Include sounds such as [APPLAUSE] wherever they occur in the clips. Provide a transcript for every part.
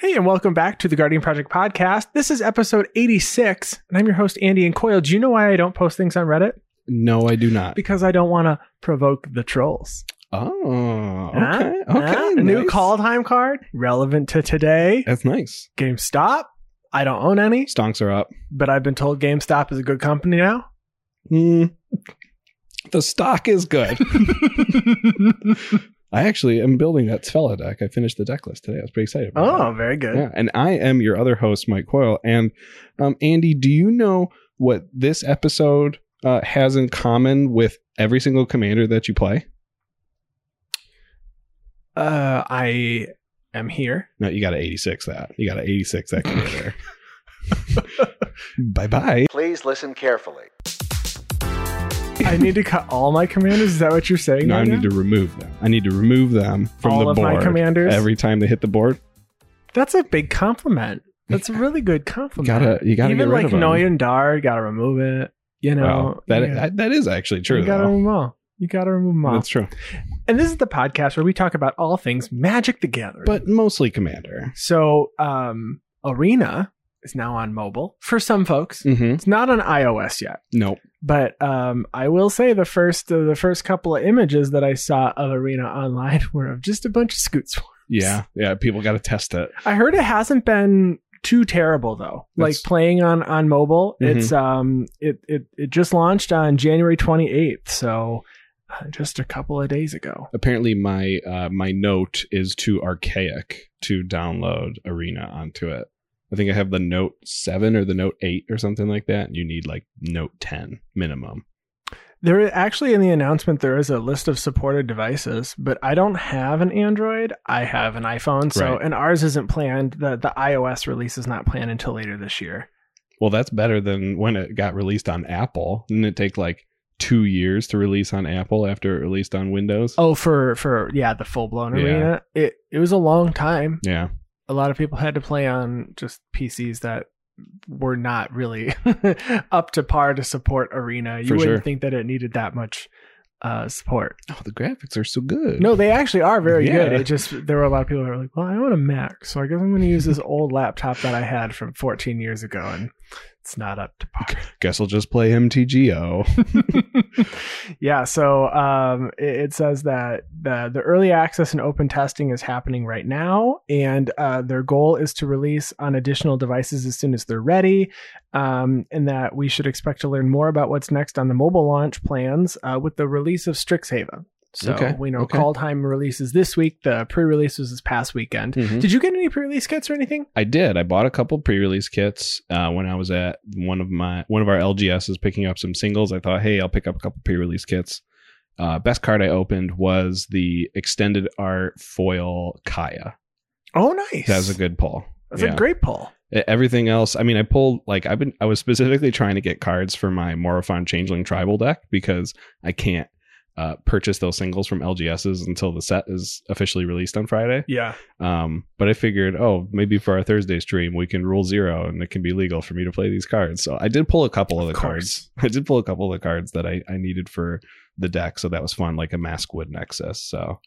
Hey, and welcome back to the Guardian Project podcast. This is episode 86, and I'm your host, Andy and Coyle. Do you know why I don't post things on Reddit? No, I do not. Because I don't want to provoke the trolls. Oh, Huh? okay. Huh? Okay. A new Kaldheim card, relevant to today. That's nice. GameStop. I don't own any, Stonks are up. but I've been told GameStop is a good company now. Mm, the stock is good. [LAUGHS] [LAUGHS] I actually am building that Sfella deck. I finished the deck list today. I was pretty excited. About oh, very good. yeah. And I am your other host, Mike Coyle. And um, Andy, do you know what this episode uh, has in common with every single commander that you play? Uh, I am here. No, you got to 86 that. You got to 86 that commander. [LAUGHS] [LAUGHS] bye bye. Please listen carefully. I need to cut all my commanders. Is that what you're saying? No, I right need to remove them. I need to remove them from all the of board my commanders. every time they hit the board. That's a big compliment. That's a really good You compliment. gotta, you gotta Even get rid like of. Noyan Dar, gotta remove it. You know, Well, that yeah. that- that is actually true. you gotta though. remove them all. You gotta remove them all. That's true, and this is the podcast where we talk about all things Magic the Gathering. but mostly commander. so, um, Arena is now on mobile for some folks. Mm-hmm. It's not on iOS yet, Nope. but um, I will say the first uh, the first couple of images that I saw of Arena online [LAUGHS] were of just a bunch of Scute Swarms. Yeah, yeah. People got to test it. I heard it hasn't been too terrible though. That's- like playing on on mobile, Mhm. it's um it it it just launched on January 28th, so uh, just a couple of days ago. Apparently, my uh, my note is too archaic to download Arena onto it. I think I have the Note Seven or the Note Eight or something like that. And you need like Note Ten minimum. There actually in the announcement there is a list of supported devices, but I don't have an Android. I have an iPhone, so Right. and ours isn't planned. The the iOS release is not planned until later this year. Well, that's better than when it got released on Apple. Didn't it take like two years to release on Apple after it released on Windows? Oh, for for yeah, the full blown Yeah. arena. It it was a long time. Yeah. A lot of people had to play on just PCs that were not really [LAUGHS] up to par to support Arena. You For wouldn't sure. think that it needed that much uh, support. Oh, the graphics are so good. No, they actually are very Yeah. good. It just there were a lot of people who were like, "Well, I want a Mac, so I guess I'm going to use this old laptop that I had from 14 years ago, and it's not up to par." [LAUGHS] Guess I'll just play MTGO. [LAUGHS] yeah, so um, it, it says that the the early access and open testing is happening right now, and uh, their goal is to release on additional devices as soon as they're ready, um, and that we should expect to learn more about what's next on the mobile launch plans uh, with the release of Strixhaven. So Okay, we know okay. time releases this week. The pre-release was this past weekend. Mhm. Did you get any pre-release kits or anything? I did. I bought a couple pre-release kits uh, when I was at one of my one of our LGSs picking up some singles. I thought, hey, I'll pick up a couple pre-release kits. Uh, best card I opened was the extended art foil Kaya. Oh, nice. That was a good pull. That's Yeah. a great pull. Everything else, I mean, I pulled like I've been. I was specifically trying to get cards for my Morophon Changeling Tribal deck because I can't uh, purchase those singles from LGSs until the set is officially released on Friday. Yeah. Um, but I figured, oh, maybe for our Thursday stream we can rule zero and it can be legal for me to play these cards. So I did pull a couple of, Of the course. cards. [LAUGHS] I did pull a couple of the cards that I, I needed for the deck, so that was fun, like a Maskwood Nexus. So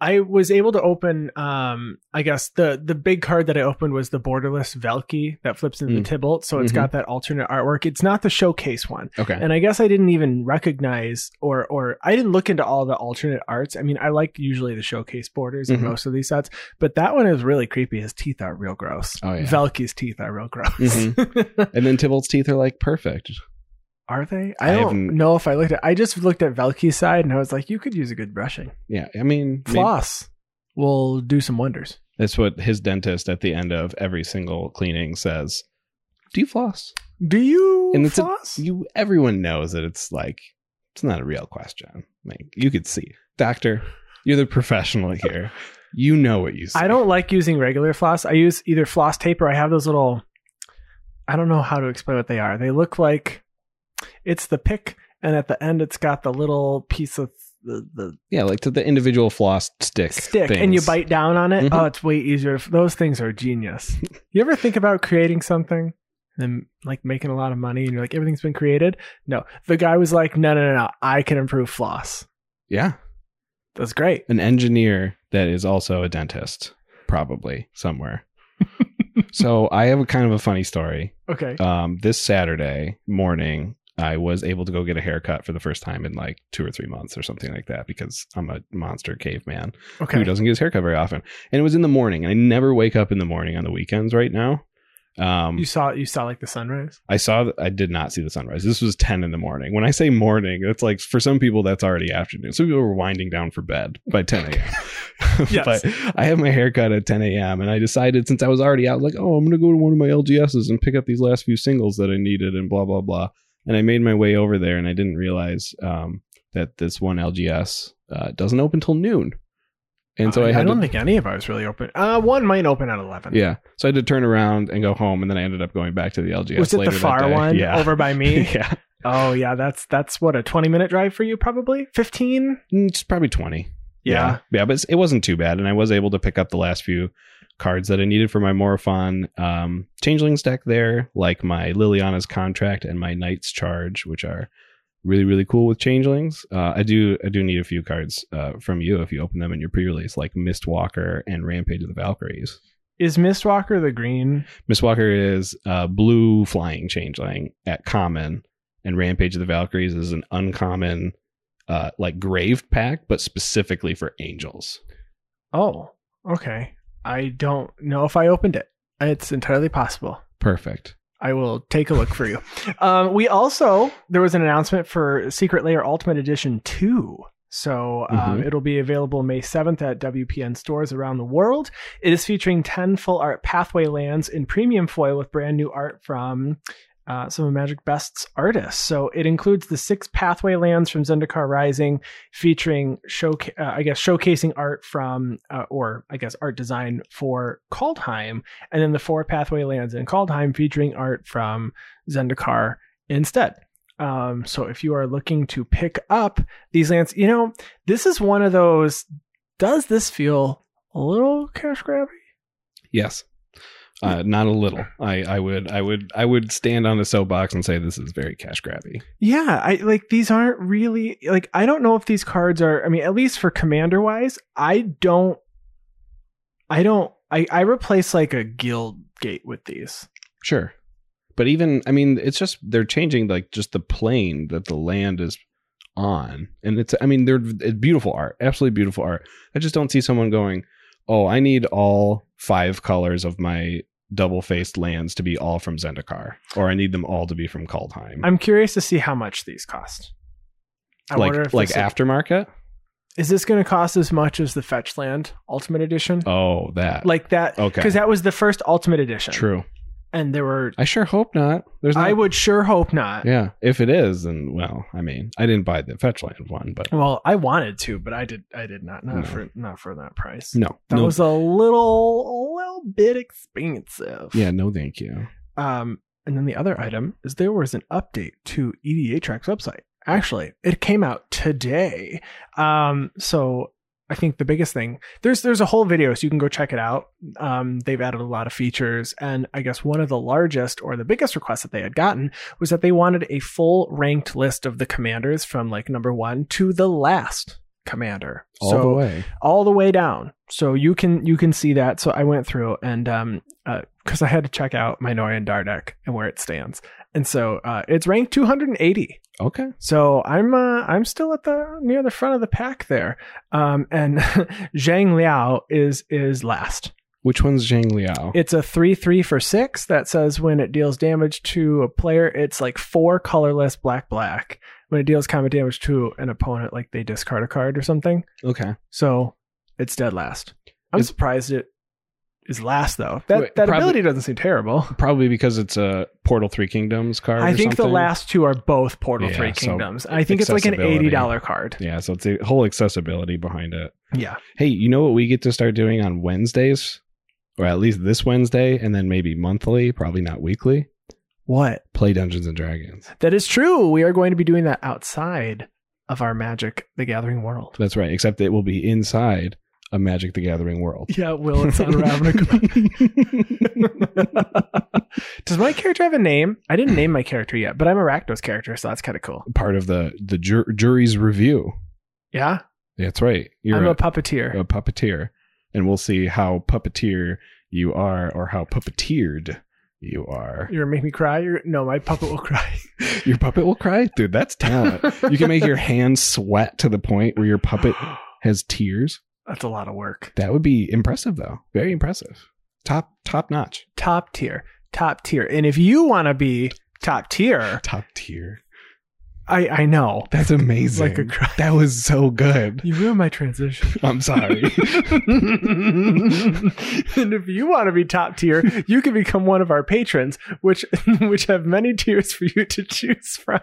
I was able to open um I guess the the big card that I opened was the borderless Valki that flips into Mm. the Tibalt. So it's Mhm. got that alternate artwork. It's not the showcase one. okay, And I guess I didn't even recognize or or I didn't look into all the alternate arts. I mean, I like usually the showcase borders in Mhm. most of these sets, but that one is really creepy. His teeth are real gross. Oh, yeah. Valki's teeth are real gross. Mhm. [LAUGHS] and then Tibalt's teeth are like perfect. Are they? I I don't know if I looked at I just looked at Valki's side and I was like, you could use a good brushing. Yeah, I mean, maybe- Floss will do some wonders. that's what his dentist at the end of every single cleaning says. Do you floss? Do you And it's a, floss? you. Everyone knows that it's like it's not a real question. Like you could see, doctor, you're the professional [LAUGHS] here. You know what you see. I don't like using regular floss. I use either floss tape or I have those little. I don't know how to explain what they are. They look like it's the pick, and at the end, it's got the little piece of the, the Yeah, like to the individual floss stick stick, and you bite down on it. Mhm. Oh, it's way easier. Those things are genius. you ever think about creating something? And like making a lot of money, and you're like, everything's been created. No, the guy was like, no, no, no, no, I can improve floss. Yeah, That's great. an engineer that is also a dentist, probably somewhere. [LAUGHS] so I have a kind of a funny story. Okay. Um, this Saturday morning, I was able to go get a haircut for the first time in like two or three months or something like that because I'm a monster caveman Okay. who doesn't get his haircut very often. And it was in the morning. And I never wake up in the morning on the weekends right now. Um, You saw you saw like the sunrise. I saw that I did not see the sunrise. This was 10 in the morning. When I say morning, it's like for some people that's already afternoon. Some people were winding down for bed by 10 a.m. [LAUGHS] [LAUGHS] Yes. but I have my haircut at 10 a.m. and I decided since I was already out, like, oh, I'm gonna go to one of my LGSs and pick up these last few singles that I needed and blah blah blah. And I made my way over there and I didn't realize um, that this one LGS uh, doesn't open till noon. And so I, I, had don't to, think any of ours really open. Uh, one might open at eleven. yeah. So I had to turn around and go home, and then I ended up going back to the LGS. Was it the far one Yeah. over by me? [LAUGHS] yeah. Oh yeah, that's that's what a twenty minute drive for you, probably fifteen. Mm, It's probably 20. Yeah. Yeah, but it wasn't too bad. And I was able to pick up the last few cards that I needed for my Morophon um, Changelings deck there, like my Liliana's Contract and my Knight's Charge, which are really, really cool with Changelings. Uh, I do I do need a few cards uh, from you if you open them in your pre-release, like Mistwalker and Rampage of the Valkyries. Is Mistwalker the green? Mistwalker is uh, blue flying changeling at common, and Rampage of the Valkyries is an uncommon, uh, like Grave Pact, but specifically for angels. Oh, okay. I don't know if I opened it. It's entirely possible. Perfect. I will take a look for you. Um, we also there was an announcement for Secret Lair Ultimate Edition two. So um, Mhm. it'll be available May 7th at WPN stores around the world. It is featuring 10 full art pathway lands in premium foil with brand new art from uh, some of Magic Best's artists. So it includes the six pathway lands from Zendikar Rising, featuring show, uh, I guess, showcasing art from, uh, or I guess, art design for Kaldheim, and then the four pathway lands in Kaldheim featuring art from Zendikar instead. Um, so if you are looking to pick up these lands, you know, this is one of those. Does this feel a little cash grabby? Yes. Uh, not a little. I, I would I would I would stand on a soapbox and say this is very cash grabby. Yeah, I like these aren't really like I don't know if these cards are I mean at least for commander wise, I don't I don't I I replace like a guild gate with these. Sure. But even I mean it's just they're changing like just the plane that the land is on. And it's I mean they're it's beautiful art. Absolutely beautiful art. I just don't see someone going, "Oh, I need all five colors of my double-faced lands to be all from Zendikar or I need them all to be from Kaldheim." I'm curious to see how much these cost. I like wonder if like aftermarket? is this going to cost as much as the Fetchland Ultimate Edition? Oh, that. like that okay. because that was the first Ultimate Edition. True. And there were I sure hope not. There's not, I would sure hope not. Yeah, if it is, then well, I mean, I didn't buy the Fetchland one, but Well, I wanted to, but I did I did not not No. for not for that price. no, That no, was a little a little bit expensive. yeah, no, thank you. Um, and then the other item is there was an update to EDHREC's website. Actually, it came out today. Um, so I think the biggest thing there's there's a whole video, so you can go check it out. Um, they've added a lot of features, and I guess one of the largest or the biggest requests that they had gotten was that they wanted a full ranked list of the commanders from like number one to the last commander. All so the way. all the way down. So you can you can see that. So I went through and um because I had to check out my Noyan Dar deck and where it stands, and so uh, it's ranked 280. Okay. So I'm uh, I'm still at the near the front of the pack there, um, and [LAUGHS] Zhang Liao is is last. Which one's Zhang Liao? It's a three three for six that says when it deals damage to a player, it's like four colorless black black. When it deals combat damage to an opponent, like they discard a card or something. okay. So it's dead last. I'm Is- surprised it is last though. That Wait, that probably- ability doesn't seem terrible. Probably because it's a Portal Three Kingdoms card. I or think the last two are both Portal Yeah, Three so Kingdoms. I think it's like an eighty dollar card. Yeah, so it's the whole accessibility behind it. Yeah. Hey, you know what we get to start doing on Wednesdays, or at least this Wednesday, and then maybe monthly, probably not weekly. What? Play Dungeons and Dragons. That is true. We are going to be doing that outside of our Magic the Gathering world. That's right. Except it will be inside a Magic the Gathering world. Yeah, Will, it's on Ravnica. [LAUGHS] Does my character have a name? I didn't name my character yet, but I'm a Rakdos character, so that's kind of cool. Part of the the jur- jury's review. Yeah, That's right. You're I'm a, a puppeteer. a puppeteer, and we'll see how puppeteer you are or how puppeteered you are. You're gonna make me cry. You're, no, my puppet will cry. [LAUGHS] Your puppet will cry? Dude, that's talent. You can make your [LAUGHS] hands sweat to the point where your puppet [GASPS] has tears. That's a lot of work. That would be impressive though. Very impressive. Top top notch. Top tier, top tier. And if you want to be top tier, Top tier. I I know. That's amazing. Like a cry. that was so good. You ruined my transition. [LAUGHS] I'm sorry. [LAUGHS] and if you want to be top tier, you can become one of our patrons, which [LAUGHS] which have many tiers for you to choose from.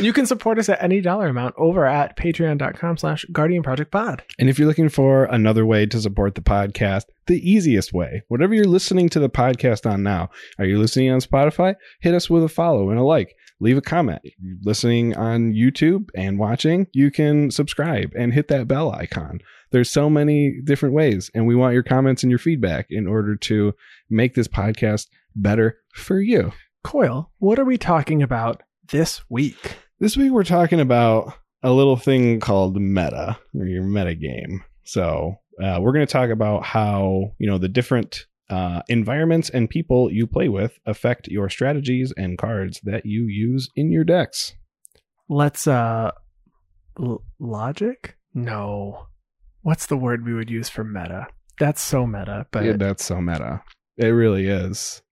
You can support us at any dollar amount over at patreon.com slash guardian project pod. And if you're looking for another way to support the podcast, the easiest way, whatever you're listening to the podcast on now, are you listening on Spotify? Hit us with a follow and a like. Leave a comment. Listening on YouTube and watching, you can subscribe and hit that bell icon. There's so many different ways, and we want your comments and your feedback in order to make this podcast better for you. Coil, what are we talking about this week? This week we're talking about a little thing called meta or your meta game. So uh, we're going to talk about how you know the different uh, environments and people you play with affect your strategies and cards that you use in your decks. Let's uh l- logic? No. What's the word we would use for meta? That's so meta, but Yeah, that's so meta. It really is.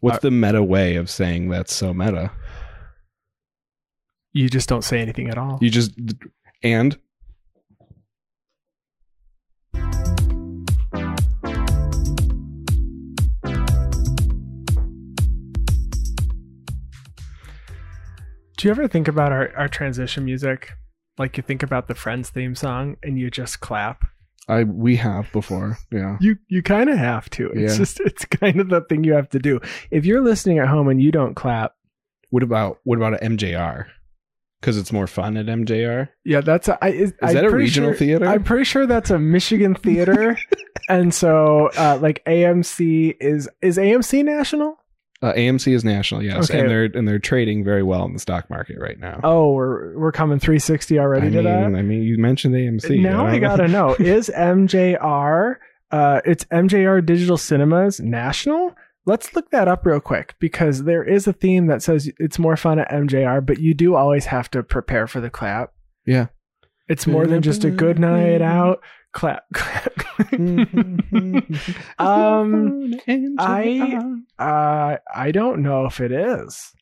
What's the meta way of saying that's so meta? you just don't say anything at all. You just and Do you ever think about our, our transition music? Like you think about the Friends theme song and you just clap. I we have before. Yeah. You you kind of have to. It's Yeah. just it's kind of the thing you have to do. If you're listening at home and you don't clap, What about what about an MJR? Because it's more fun at MJR. yeah, that's a, I, is, Is that a regional theater? I'm pretty sure that's a Michigan theater, [LAUGHS] and so uh, like AMC is is AMC national. Uh, AMC is national, yes, Okay. and they're and they're trading very well in the stock market right now. Oh, we're we're coming 360 already I to mean, that. I mean, you mentioned AMC. now I don't gotta know: [LAUGHS] is MJR? Uh, it's MJR Digital Cinemas National. Let's look that up real quick because there is a theme that says it's more fun at MJR, but you do always have to prepare for the clap. Yeah. It's more than just a good night [LAUGHS] out. Clap. [LAUGHS] [LAUGHS] Um, I- uh, I don't know if it is.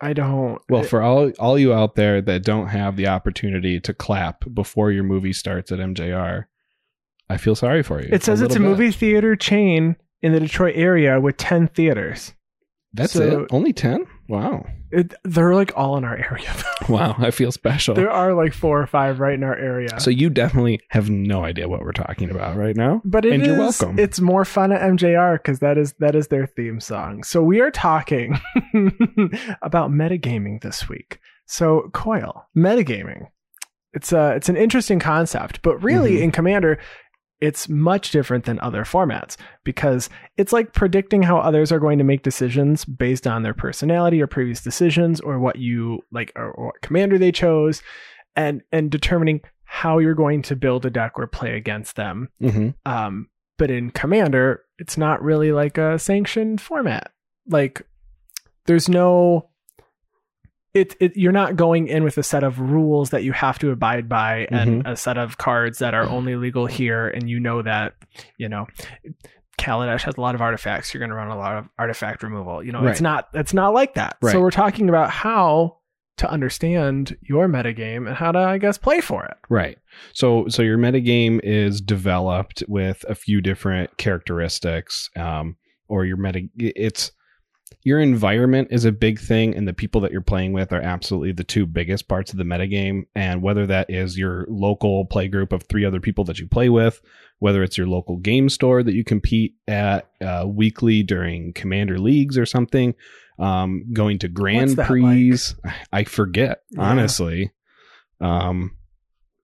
I don't. well, for all all you out there that don't have the opportunity to clap before your movie starts at MJR, I feel sorry for you. it says it's a bit. movie theater chain in the Detroit area with 10 theaters. That's so- it. Only ten. Wow. It, they're like all in our area. [LAUGHS] Wow. I feel special. There are like four or five right in our area. So you definitely have no idea what we're talking about right now. but it and you're welcome. It's more fun at MJR because that is that is their theme song. So we are talking [LAUGHS] about metagaming this week. So Coil metagaming. It's a it's an interesting concept, but really Mhm. in Commander, it's much different than other formats because it's like predicting how others are going to make decisions based on their personality or previous decisions or what you like or, or what commander they chose and and determining how you're going to build a deck or play against them hmm um, but in Commander, it's not really like a sanctioned format. Like, there's no. It, it you're not going in with a set of rules that you have to abide by and a set of cards that are only legal here and you know that you know Kaladesh has a lot of artifacts you're going to run a lot of artifact removal you know Right. it's not it's not like that Right. so we're talking about how to understand your metagame and how to I guess play for it Right. So so your metagame is developed with a few different characteristics, um, or your meta. It's your environment is a big thing, and the people that you're playing with are absolutely the two biggest parts of the metagame. And whether that is your local play group of three other people that you play with, whether it's your local game store that you compete at uh, weekly during commander leagues or something, um, going to Grand Prix, I forget Yeah. honestly. Um,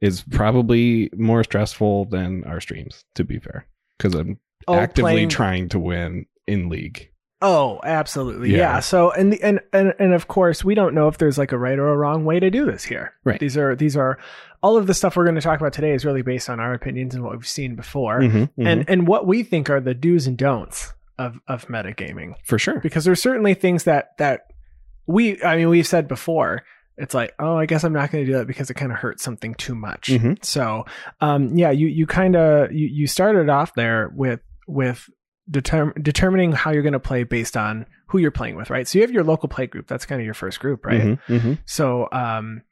is probably more stressful than our streams, to be fair, because I'm Oh, actively playing- trying to win in league. Oh, absolutely. Yeah. Yeah. So and the and, and and of course we don't know if there's like a right or a wrong way to do this here. Right. These are these are all of the stuff we're going to talk about today is really based on our opinions and what we've seen before. Mhm, mhm. And and what we think are the do's and don'ts of of metagaming. for sure. Because there's certainly things that that we I mean we've said before. It's like, oh, I guess I'm not going to do that because it kind of hurts something too much. Mhm. So, um, yeah, you you kind of you, you started off there with with determ- determining how you're going to play based on who you're playing with, right? So you have your local play group. That's kind of your first group, right? Mhm, mhm. So, um,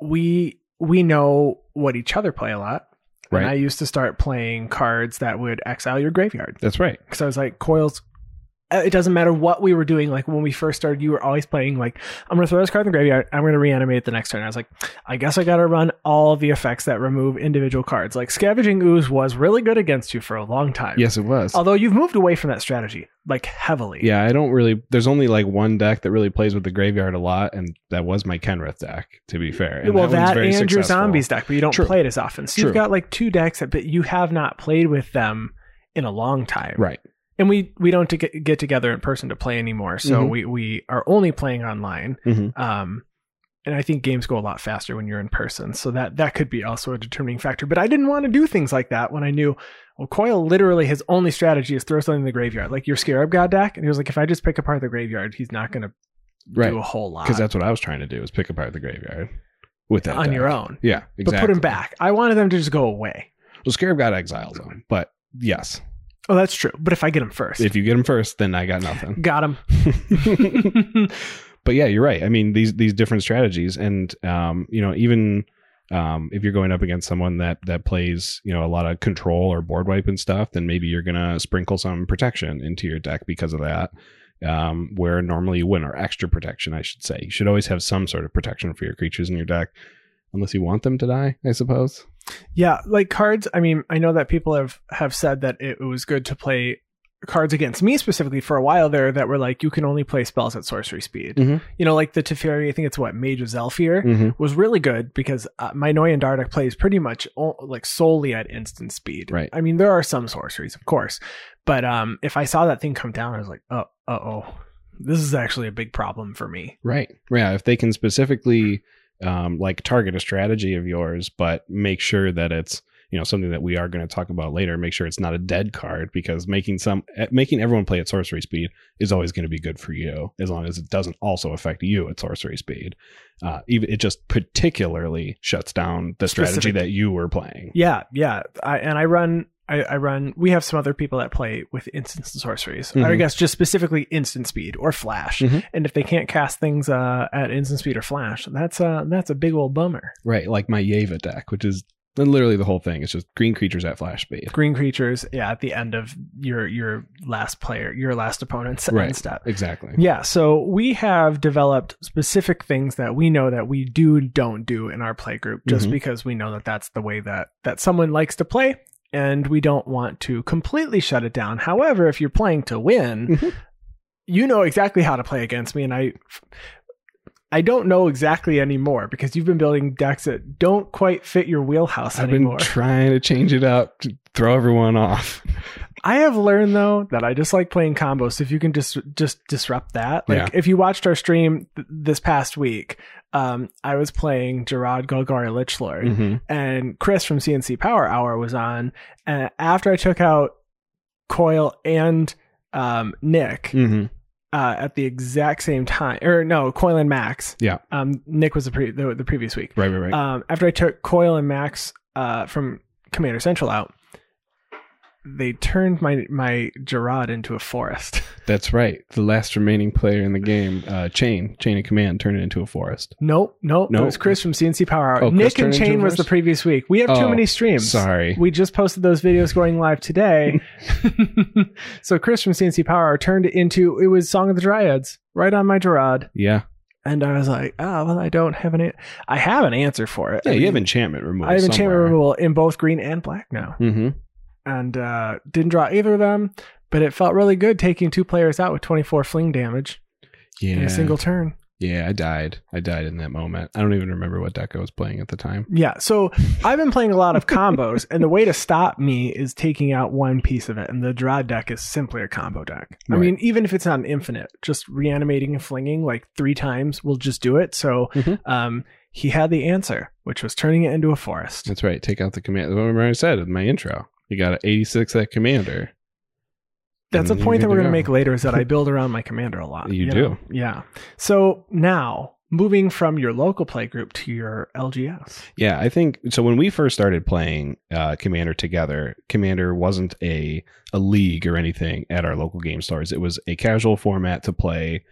we we know what each other play a lot. Right. And I used to start playing cards that would exile your graveyard That's right. because I was like, coils. Uh, It doesn't matter what we were doing. Like when we first started, you were always playing like, I'm going to throw this card in the graveyard. I'm going to reanimate it the next turn. I was like, I guess I got to run all the effects that remove individual cards. Like Scavenging Ooze was really good against you for a long time. Yes, it was. Although you've moved away from that strategy, like heavily. Yeah, I don't really. There's only like one deck that really plays with the graveyard a lot, and that was my Kenrith deck. To be fair, and well, that very and your zombies deck, but you don't True. play it as often. So True. you've got like two decks, that, but you have not played with them in a long time. right? And we we don't get, get together in person to play anymore. So Mhm. we we are only playing online. hmm Um, and I think games go a lot faster when you're in person. So that that could be also a determining factor. But I didn't want to do things like that when I knew. Well, Coil literally his only strategy is throw something in the graveyard, like your Scarab God deck. And he was like, if I just pick apart the graveyard, he's not going to Right. do a whole lot Because that's what I was trying to do was pick apart the graveyard with that on deck. your own. Yeah, exactly. But put him back. I wanted them to just go away. Well, Scarab God exiles them, but yes, Oh, that's true. But if I get him first, if you get him first, then I got nothing. [LAUGHS] got him. [LAUGHS] but yeah, you're right. I mean, these these different strategies, and um, you know, even um, if you're going up against someone that that plays, you know, a lot of control or board wipe and stuff, then maybe you're gonna sprinkle some protection into your deck because of that. Um, where normally you wouldn't, or extra protection, I should say. You should always have some sort of protection for your creatures in your deck, unless you want them to die, I suppose. Yeah, like cards. I mean, I know that people have have said that it was good to play cards against me specifically for a while there that were like you can only play spells at sorcery speed. Mhm. You know, like the Teferi, I think it's what Mage of Zhalfir Mm-hmm. was really good because uh, my Noyan Dar deck plays pretty much o- like solely at instant speed. Right. I mean, there are some sorceries, of course, but um, if I saw that thing come down, I was like, oh, uh oh, this is actually a big problem for me. Right. Yeah. If they can specifically um, like target a strategy of yours, but make sure that it's you know something that we are going to talk about later. Make sure it's not a dead card because making some eh, making everyone play at sorcery speed is always going to be good for you as long as it doesn't also affect you at sorcery speed. Uh, even it just particularly shuts down the strategy that you were playing. Yeah, yeah. I, and I run. I, I run. We have some other people that play with instant sorceries. I Mhm. guess just specifically instant speed or flash. Mhm. And if they can't cast things uh, at instant speed or flash, that's uh that's a big old bummer. Right. Like my Yeva deck, which is literally the whole thing. It's just green creatures at flash speed. Green creatures, yeah, at the end of your your last player, your last opponent's Right. end step. Exactly. Yeah, so we have developed specific things that we know that we do don't do in our play group, just Mhm. because we know that that's the way that that someone likes to play, and we don't want to completely shut it down. However, if you're playing to win, Mhm. [LAUGHS] you know exactly how to play against me, and I. I don't know exactly anymore because you've been building decks that don't quite fit your wheelhouse I've anymore. been trying to change it up to throw everyone off. I have learned though that I just like playing combos. So if you can just just disrupt that, like Yeah. if you watched our stream th- this past week, um, I was playing Jarad Golgari Lichlord, Mhm. and Chris from CNC Power Hour was on. And after I took out Coil and um, Nick Mhm. Uh, at the exact same time, or no, Coil and Max. Yeah. Um, Nick was the pre- the, the previous week. Right, right, right. Um, after I took Coil and Max uh, from Commander Central out, they turned my my Jarad into a forest. [LAUGHS] That's right. The last remaining player in the game, uh, Chain, Chain of Command, turned it into a forest. nope, nope. Nope. It was Chris from CNC Power Hour. Oh, Nick and Chain was the previous week. We have too Oh, many streams. Sorry. We just posted those videos going live today. [LAUGHS] so Chris from CNC Power Hour turned it into it was Song of the Dryads right on my Jarad, Yeah. and I was like, oh well, I don't have an a- I have an answer for it. Yeah, I you have enchantment removal. I have enchantment removal in both green and black now. Mm-hmm. And uh, didn't draw either of them. But it felt really good taking two players out with 24 fling damage Yeah. in a single turn. Yeah, I died. I died in that moment. I don't even remember what deck I was playing at the time. Yeah. So I've been playing a lot of combos, and the way to stop me is taking out one piece of it. And the draw deck is simply a combo deck. I Right. mean, even if it's not an infinite, just reanimating and flinging like three times will just do it. So Mhm. um, he had the answer, which was turning it into a forest. That's right. Take out the command. Remember I said in my intro, you got an 86 at commander. That's a point that we're going to make later is that I [LAUGHS] build around my commander a lot. You know? do. Yeah. So now moving from your local play group to your LGS. Yeah, I think so. When we first started playing uh, Commander together, Commander wasn't a a league or anything at our local game stores. It was a casual format to play,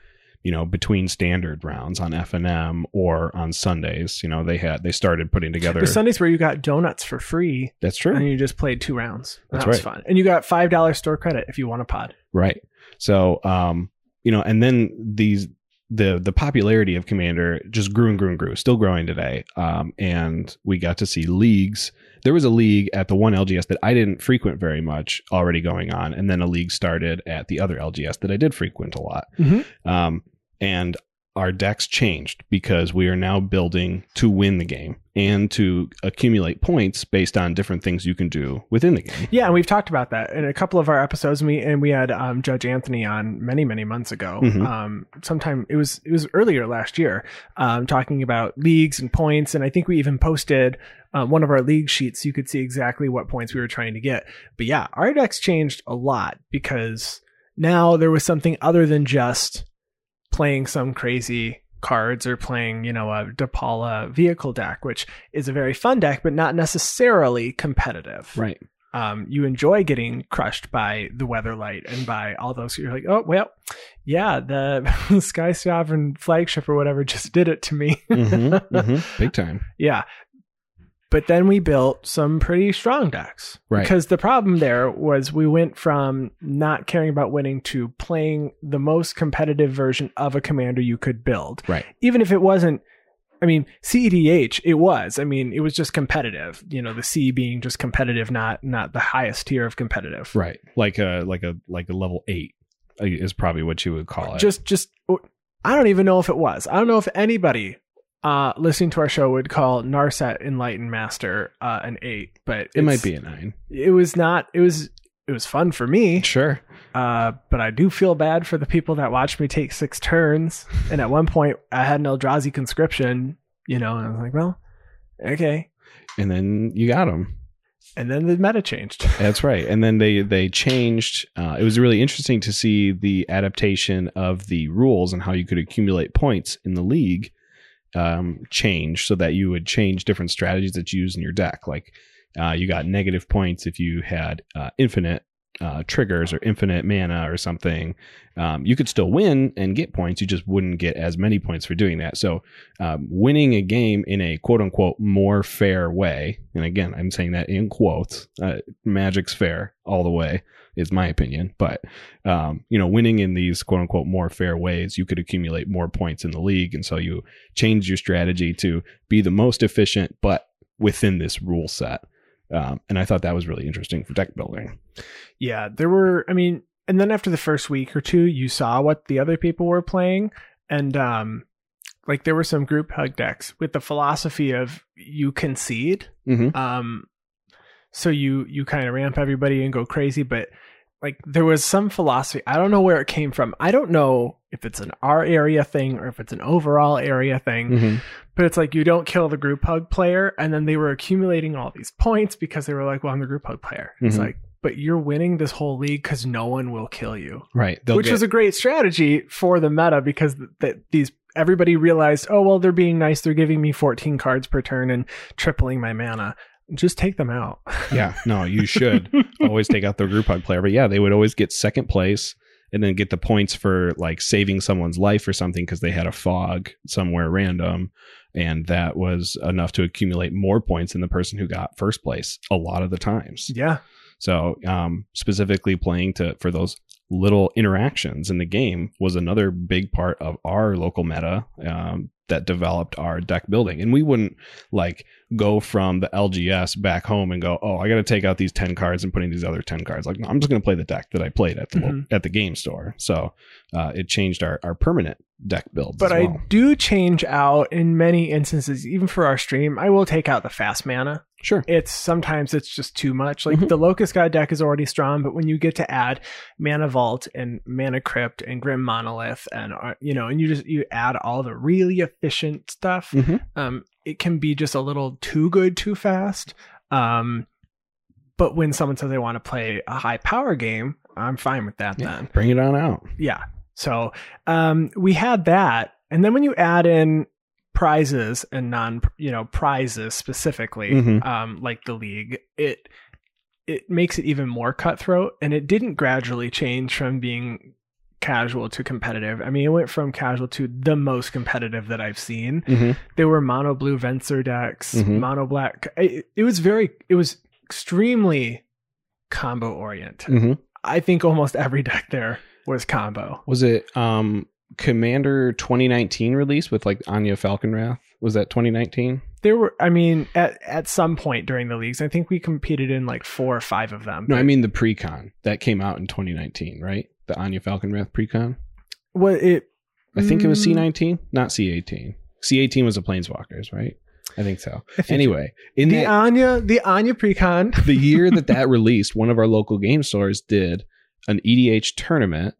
you know, between standard rounds on F and M or on Sundays. You know, they had they started putting together. the Sundays where you got donuts for free That's true. and you just played two rounds. That's that was right. fun. And you got five dollars store credit if you want a pod. Right. So, um, you know, and then these the the popularity of Commander just grew and grew and grew, still growing today. Um, and we got to see leagues. There was a league at the one LGS that I didn't frequent very much already going on, and then a league started at the other LGS that I did frequent a lot. Mhm. Um, and our decks changed because we are now building to win the game and to accumulate points based on different things you can do within the game. Yeah, and we've talked about that in a couple of our episodes. And we and we had um, Judge Anthony on many many months ago. Mhm. Um, sometime it was it was earlier last year, um, talking about leagues and points. And I think we even posted uh, one of our league sheets. So you could see exactly what points we were trying to get. But yeah, our decks changed a lot because now there was something other than just playing some crazy cards or playing, you know, a Depala vehicle deck, which is a very fun deck, but not necessarily competitive Right. um, you enjoy getting crushed by the Weatherlight and by all those. You're like, oh well, yeah, the [LAUGHS] Sky Sovereign flagship or whatever just did it to me. hmm [LAUGHS] hmm Big time. yeah, but then we built some pretty strong decks Right. because the problem there was we went from not caring about winning to playing the most competitive version of a commander you could build, Right. even if it wasn't. I mean, CEDH, it was. I mean, it was just competitive. You know, the C being just competitive, not not the highest tier of competitive. Right. Like a like a like a level eight is probably what you would call it. Just just I don't even know if it was. I don't know if anybody uh listening to our show would call Narset Enlightened Master uh an 8, but it might be a nine. It was not it was it was fun for me. Sure. Uh, but I do feel bad for the people that watched me take six turns. And at one point, I had an Eldrazi conscription, you know, and I was like, well, okay. And then you got them. And then the meta changed. [LAUGHS] That's right. And then they they changed. Uh, it was really interesting to see the adaptation of the rules and how you could accumulate points in the league um, change, so that you would change different strategies that you use in your deck. Like uh, you got negative points if you had uh, infinite uh, triggers or infinite mana or something. Um, you could still win and get points. You just wouldn't get as many points for doing that. So um, winning a game in a quote unquote more fair way, and again, I'm saying that in quotes. Uh, Magic's fair all the way is my opinion, but um, you know, winning in these quote unquote more fair ways, you could accumulate more points in the league, and so you change your strategy to be the most efficient, but within this rule set. Um, and I thought that was really interesting for deck building. Yeah, there were, I mean, and then after the first week or two, you saw what the other people were playing. And, um, like there were some group hug decks with the philosophy of you concede. Mm-hmm. Um, so you, you kind of ramp everybody and go crazy, but like there was some philosophy. I don't know where it came from. I don't know if it's an our area thing or if it's an overall area thing. Mm-hmm. But it's like you don't kill the group hug player, and then they were accumulating all these points because they were like, "Well, I'm the group hug player." It's Mhm. like, but you're winning this whole league because no one will kill you, Right. They'll which get- was a great strategy for the meta because th- that these everybody realized, oh well, they're being nice. They're giving me 14 cards per turn and tripling my mana. Just take them out. [LAUGHS] yeah. No, you should always take out the group hug player. But yeah, they would always get second place and then get the points for like saving someone's life or something because they had a fog somewhere random. And that was enough to accumulate more points than the person who got first place a lot of the times. yeah, So, um, specifically playing to for those little interactions in the game was another big part of our local meta. Um, that developed our deck building. And we wouldn't like go from the LGS back home and go, oh, I got to take out these 10 cards and put in these other 10 cards. Like, no, I'm just going to play the deck that I played at the, Mhm. at the game store. So uh, it changed our, our permanent deck build. But as I do change out in many instances, even for our stream, I will take out the fast mana. sure. It's sometimes it's just too much. Like Mhm. the Locust God deck is already strong, but when you get to add Mana Vault and Mana Crypt and Grim Monolith and uh, you know, and you just you add all the really efficient stuff, Mhm. um, it can be just a little too good too fast. Um, but when someone says they want to play a high power game, I'm fine with that Yeah, then bring it on out. yeah so um we had that and then when you add in prizes and non you know prizes specifically Mhm. um like the league it it makes it even more cutthroat and it didn't gradually change from being casual to competitive i mean it went from casual to the most competitive that i've seen Mm-hmm. there were mono blue venser decks Mhm. mono black it, it was very it was extremely combo oriented Mm-hmm. i think almost every deck there was combo Was it um Commander 2019 release with like Anje Falkenrath? Was that 2019? there were i mean at at some point during the leagues i think we competed in like four or five of them No, I mean the pre-con that came out in 2019, right? The Anje Falkenrath precon? what it I think it was Mm, C19, not C18. C18 was the Planeswalkers, right? I think so. I think Anyway, in the that, Anje the Anje precon [LAUGHS] the year that that [LAUGHS] released, one of our local game stores did an EDH tournament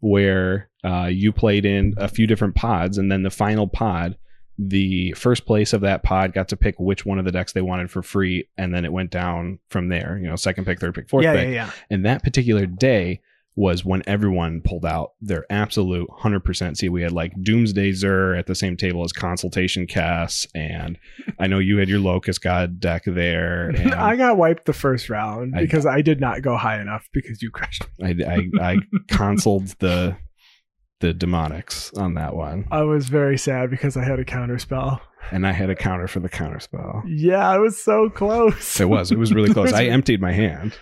where uh, you played in a few different pods, and then the final pod, the first place of that pod got to pick which one of the decks they wanted for free, and then it went down from there. You know, second pick, third pick, fourth yeah, pick. yeah yeah And that particular day was when everyone pulled out their absolute 100%. See, we had like Doomsday Zur at the same table as Consultation Kess. And I know you had your Locust God deck there. [LAUGHS] And i got wiped the first round because I, did not go high enough because you crushed me. I, I, I [LAUGHS] consoled the the demonics on that one. i was very sad because i had a counter spell And I had a counter for the counter spell. yeah i was so close It was. It was really [LAUGHS] close. I emptied my hand.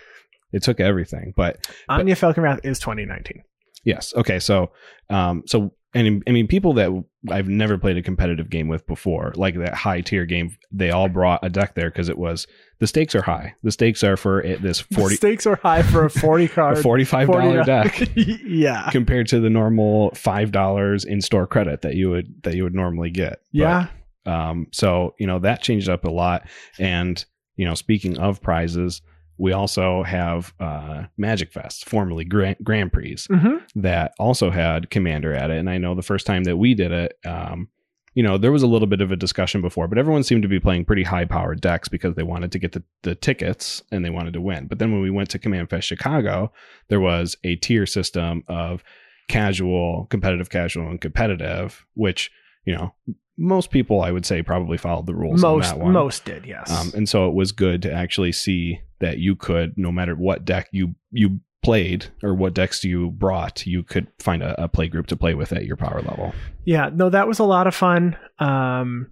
It took everything. But Anje Falkenrath is 2019 Yes. Okay. So, um, so, and I mean, people that I've never played a competitive game with before, like that high tier game, they all brought a deck there because it was the stakes are high. The stakes are for it, this the forty, stakes are high for a 40 [LAUGHS] a card forty-five dollar deck [LAUGHS] yeah compared to the normal five dollars in store credit that you would that you would normally get. But, yeah um, so you know that changed up a lot. And you know, speaking of prizes, we also have uh, Magic Fest, formerly Grand, Grand Prix hmm that also had Commander at it. And I know the first time that we did it, um, you know, there was a little bit of a discussion before, but everyone seemed to be playing pretty high powered decks because they wanted to get the, the tickets and they wanted to win. But then when we went to Command Fest Chicago, there was a tier system of casual, competitive, casual, and competitive, which, you know, most people I would say probably followed the rules on most that one. most did yes Um, and so it was good to actually see that you could, no matter what deck you you played or what decks you brought, you could find a, a play group to play with at your power level. Yeah, no, that was a lot of fun. Um,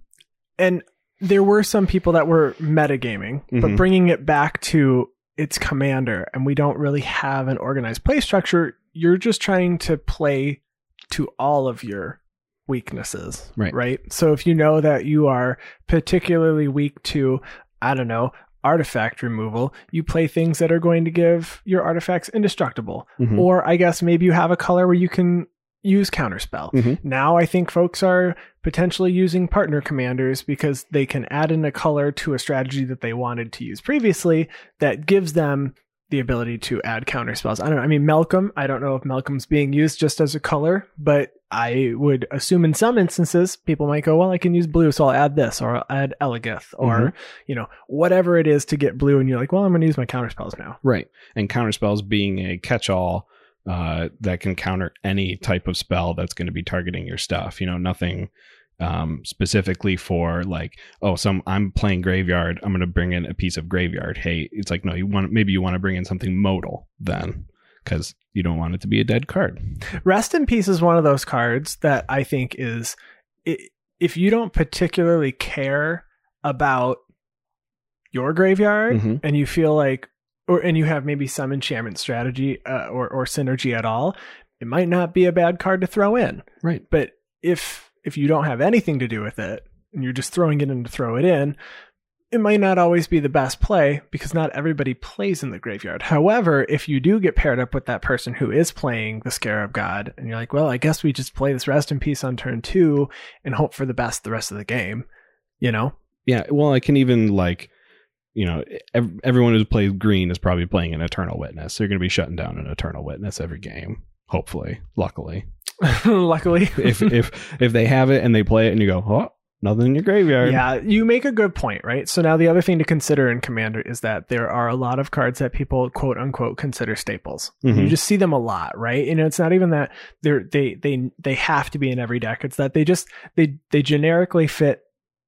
and there were some people that were metagaming, but Mhm. bringing it back to its commander, and we don't really have an organized play structure. You're just trying to play to all of your weaknesses, Right. Right. So if you know that you are particularly weak to, I don't know, artifact removal, you play things that are going to give your artifacts indestructible. Mhm. Or I guess maybe you have a color where you can use counterspell. Mhm. Now I think folks are potentially using partner commanders because they can add in a color to a strategy that they wanted to use previously that gives them the ability to add counterspells. I don't know. I mean, Malcolm, I don't know if Malcolm's being used just as a color, but I would assume in some instances people might go, well, I can use blue, so I'll add this or I'll add Elegith or, Mhm. you know, whatever it is to get blue. And you're like, well, I'm going to use my counterspells now. Right. And counterspells being a catch all uh, that can counter any type of spell that's going to be targeting your stuff. You know, nothing um, specifically for like, oh, some I'm playing graveyard. I'm going to bring in a piece of graveyard. Hey, it's like, no, you want maybe you want to bring in something modal then because you don't want it to be a dead card. Rest in Peace is one of those cards that I think is if you don't particularly care about your graveyard Mhm. and you feel like or and you have maybe some enchantment strategy uh, or or synergy at all, it might not be a bad card to throw in. Right. But if if you don't have anything to do with it and you're just throwing it in to throw it in, it might not always be the best play because not everybody plays in the graveyard. However, if you do get paired up with that person who is playing the Scarab God, and you're like, well, I guess we just play this rest in peace on turn two and hope for the best the rest of the game, you know? Yeah, well, I can even like, you know, ev- everyone who plays green is probably playing an Eternal Witness. They're going to be shutting down an Eternal Witness every game. Hopefully, luckily, [LAUGHS] Luckily. if if if they have it and they play it and you go, oh, nothing in your graveyard. Yeah, you make a good point, right? So now the other thing to consider in Commander is that there are a lot of cards that people quote unquote consider staples. Mhm. You just see them a lot, right? You know, it's not even that they're they they they have to be in every deck. It's that they just they they generically fit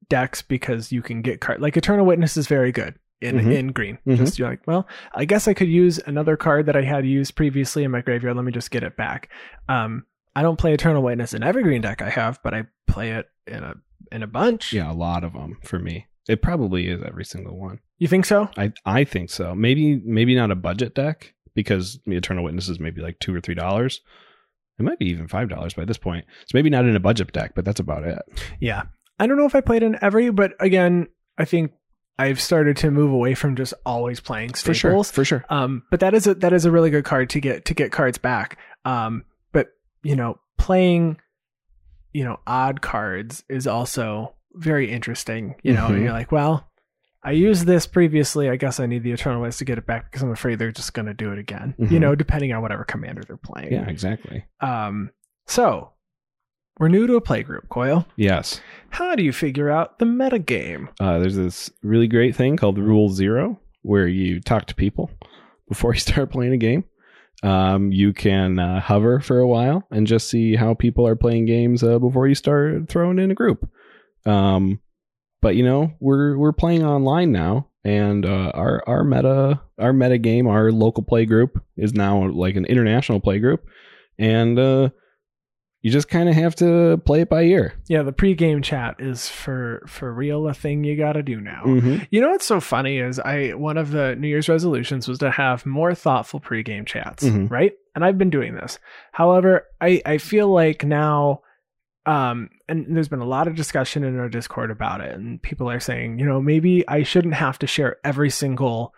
decks because you can get card like Eternal Witness is very good. In, Mhm. in green, Mhm. just you're like, well, I guess I could use another card that I had used previously in my graveyard. Let me just get it back. Um, I don't play Eternal Witness in every green deck I have, but I play it in a in a bunch. yeah, a lot of them for me. It probably is every single one. You think so? I I think so. Maybe maybe not a budget deck because the Eternal Witness is maybe like two or three dollars. It might be even five dollars by this point. So maybe not in a budget deck, but that's about it. Yeah. I don't know if I played in every, but again, I think I've started to move away from just always playing For sure. staples. For sure. Um, but that is a that is a really good card to get to get cards back. Um, but you know, playing you know odd cards is also very interesting. You know, Mhm. you're like, well, I used this previously. I guess I need the Eternal Witness to get it back because I'm afraid they're just going to do it again. You Mhm. know, depending on whatever commander they're playing. Yeah, exactly. Um. So we're new to a playgroup, Coil. Yes. How do you figure out the metagame? Uh, there's this really great thing called Rule Zero, where you talk to people before you [LAUGHS] start playing a game. Um, you can uh, hover for a while and just see how people are playing games uh, before you start throwing in a group. Um, but you know, we're we're playing online now, and uh, our our meta our meta game, our local play group is now like an international play group, and uh, you just kind of have to play it by ear. Yeah, the pregame chat is for for real a thing you got to do now. Mm-hmm. You know what's so funny is I one of the New Year's resolutions was to have more thoughtful pregame chats, Mhm. right? And I've been doing this. However, I I feel like now um and there's been a lot of discussion in our Discord about it and people are saying, you know, maybe I shouldn't have to share every single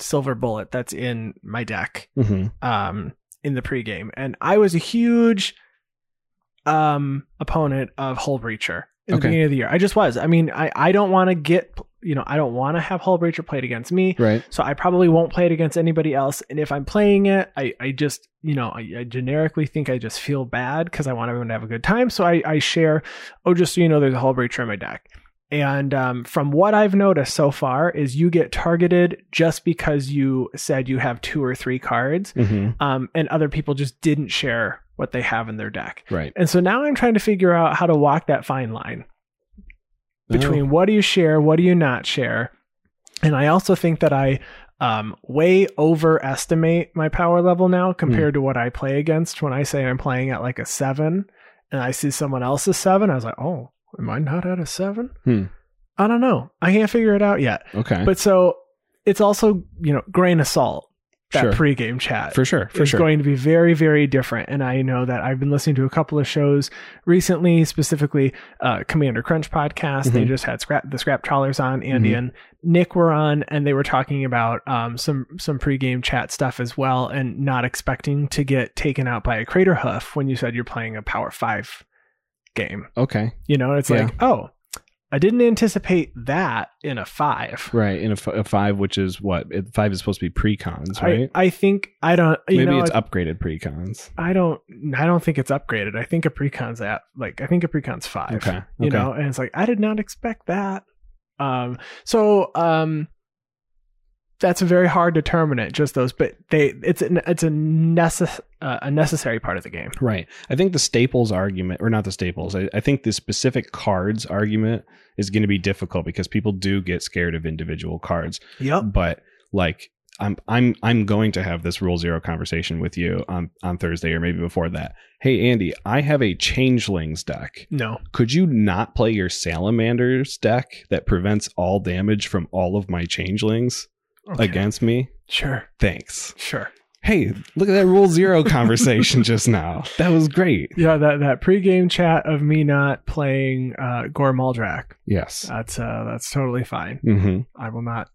silver bullet that's in my deck Mm-hmm. um in the pregame. And I was a huge um opponent of Hull Breacher in the Okay. beginning of the year. I just was. I mean, I I don't want to get you know, I don't want to have Hull Breacher played against me. Right. So I probably won't play it against anybody else. And if I'm playing it, I, I just, you know, I, I generically think I just feel bad because I want everyone to have a good time. So I, I share, oh, just so you know, there's a Hull Breacher in my deck. And um, from what I've noticed so far is you get targeted just because you said you have two or three cards, Mm-hmm. um, and other people just didn't share what they have in their deck. Right. And so now I'm trying to figure out how to walk that fine line Oh. between what do you share, what do you not share. And I also think that I um, way overestimate my power level Hmm. now compared to what I play against. When I say I'm playing at like a seven and I see someone else's seven, I was like, oh, am I not at a seven? Hmm. I don't know. I can't figure it out yet. Okay. But so it's also, you know, grain of salt, that Sure. pregame chat for sure. For is sure. going to be very, very different. And I know that I've been listening to a couple of shows recently, specifically uh, Commander Crunch podcast. They Mhm. just had scrap the scrap trawlers on. Andy Mhm. and Nick were on, and they were talking about um, some some pregame chat stuff as well, and not expecting to get taken out by a crater hoof when you said you're playing a Power Five game. okay. You know, it's Yeah. like, oh, I didn't anticipate that in a five. Right. In a, f- a five, which is what it, five is supposed to be precons, I, right? I think I don't. You Maybe know, it's it- upgraded precons. I don't I don't think it's upgraded. I think a precon's at like I think a precon's five. Okay. You know, and it's like I did not expect that. Um so um that's a very hard determinant, just those, but they it's an it's a necess- uh, a necessary part of the game. Right. I think the staples argument, or not the staples, I, I think the specific cards argument is going to be difficult because people do get scared of individual cards. Yep. But like, I'm I'm I'm going to have this rule zero conversation with you on on Thursday or maybe before that. Hey Andy, I have a changelings deck. No. Could you not play your salamanders deck that prevents all damage from all of my changelings Okay. against me? Sure. Thanks. Sure. Hey, look at that rule zero [LAUGHS] conversation just now. That was great. Yeah, that that pregame chat of me not playing uh, Gor Muldrak. Yes. That's uh, that's totally fine. hmm I will not.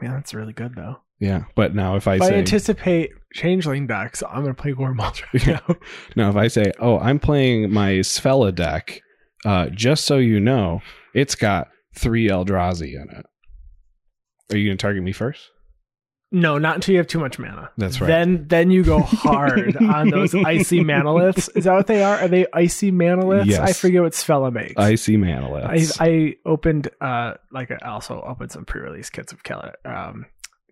Man, that's really good though. Yeah. But now if I If I say anticipate changeling decks, I'm gonna play Gor Muldrak. [LAUGHS] Yeah. now. now if I say, oh, I'm playing my Svella deck, uh, just so you know, it's got three Eldrazi in it. Are you gonna target me first? No, not until you have too much mana. That's right. Then then you go [LAUGHS] hard on those icy manaliths. Is that what they are? Are they icy manaliths? Yes. I forget what Svella makes. Icy I, Manaliths. I opened uh like I also opened some pre-release kits of Keller um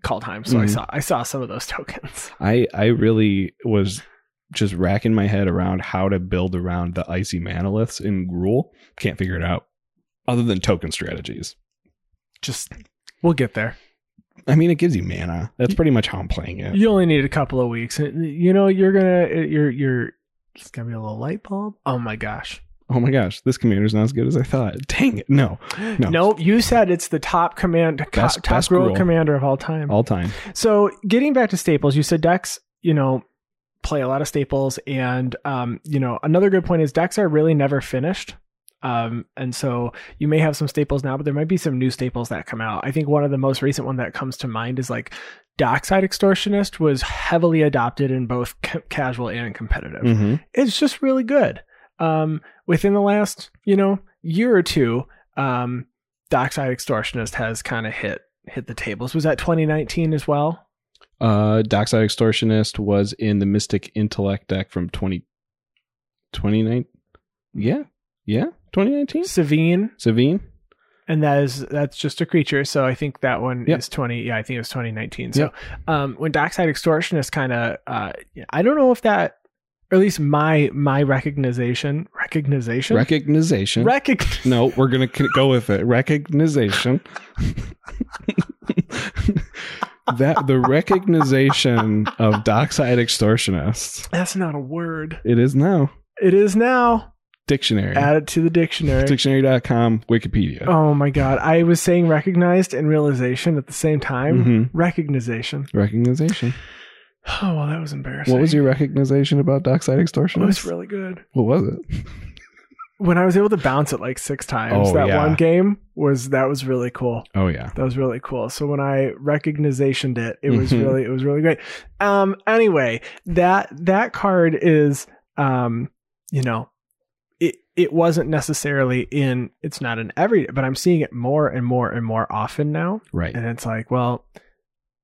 Kaldheim, so I Mhm. saw I saw some of those tokens. [LAUGHS] I I really was just racking my head around how to build around the icy manaliths in Gruul. Can't figure it out. Other than token strategies. Just we'll get there. I mean, it gives you mana. That's pretty much how I'm playing it. You only need a couple of weeks. You know you're gonna you're you're it's gonna be a little light bulb. Oh my gosh. Oh my gosh, this commander's not as good as I thought. Dang it. No. No. [GASPS] Nope, you said it's the top command Best- top best commander of all time. All time. So getting back to staples, you said decks, you know, play a lot of staples, and um, you know, another good point is decks are really never finished. Um, and so you may have some staples now, but there might be some new staples that come out. I think one of the most recent one that comes to mind is like Dockside Extortionist was heavily adopted in both ca- casual and competitive hmm it's just really good. Um, within the last, you know, year or two, um, Dockside Extortionist has kind of hit hit the tables. Was that 2019 as well? Uh, Dockside Extortionist was in the Mystic Intellect deck from 20, 29. Yeah. Yeah. 2019. Savine, Savine. and that is that's just a creature. So I think that one Yep. is 20. Yeah, I think it was 2019. So um, when Dockside Extortionist kind of, uh, I don't know if that, or at least my my recognition, recognition, Recognition. Recog- no, we're going to go with it. Recognition. that the recognition of Dockside Extortionists. That's not a word. It is now. It is now. Dictionary. Add it to the dictionary. Dictionary.com, Wikipedia. Oh my god. I was saying recognized and realization at the same time. Mhm. Recognition. Recognition. [SIGHS] Oh well that was embarrassing. What was your recognition about Dockside It Extortionists? was really good. what was it? When I was able to bounce it like six times, Oh, that yeah. one game was that was really cool. Oh, yeah. That was really cool. So when I recognitioned it, it was Mhm. really it was really great. Um anyway, that that card is um you know it wasn't necessarily in it's not in every but I'm seeing it more and more and more often now. Right. And it's like, well,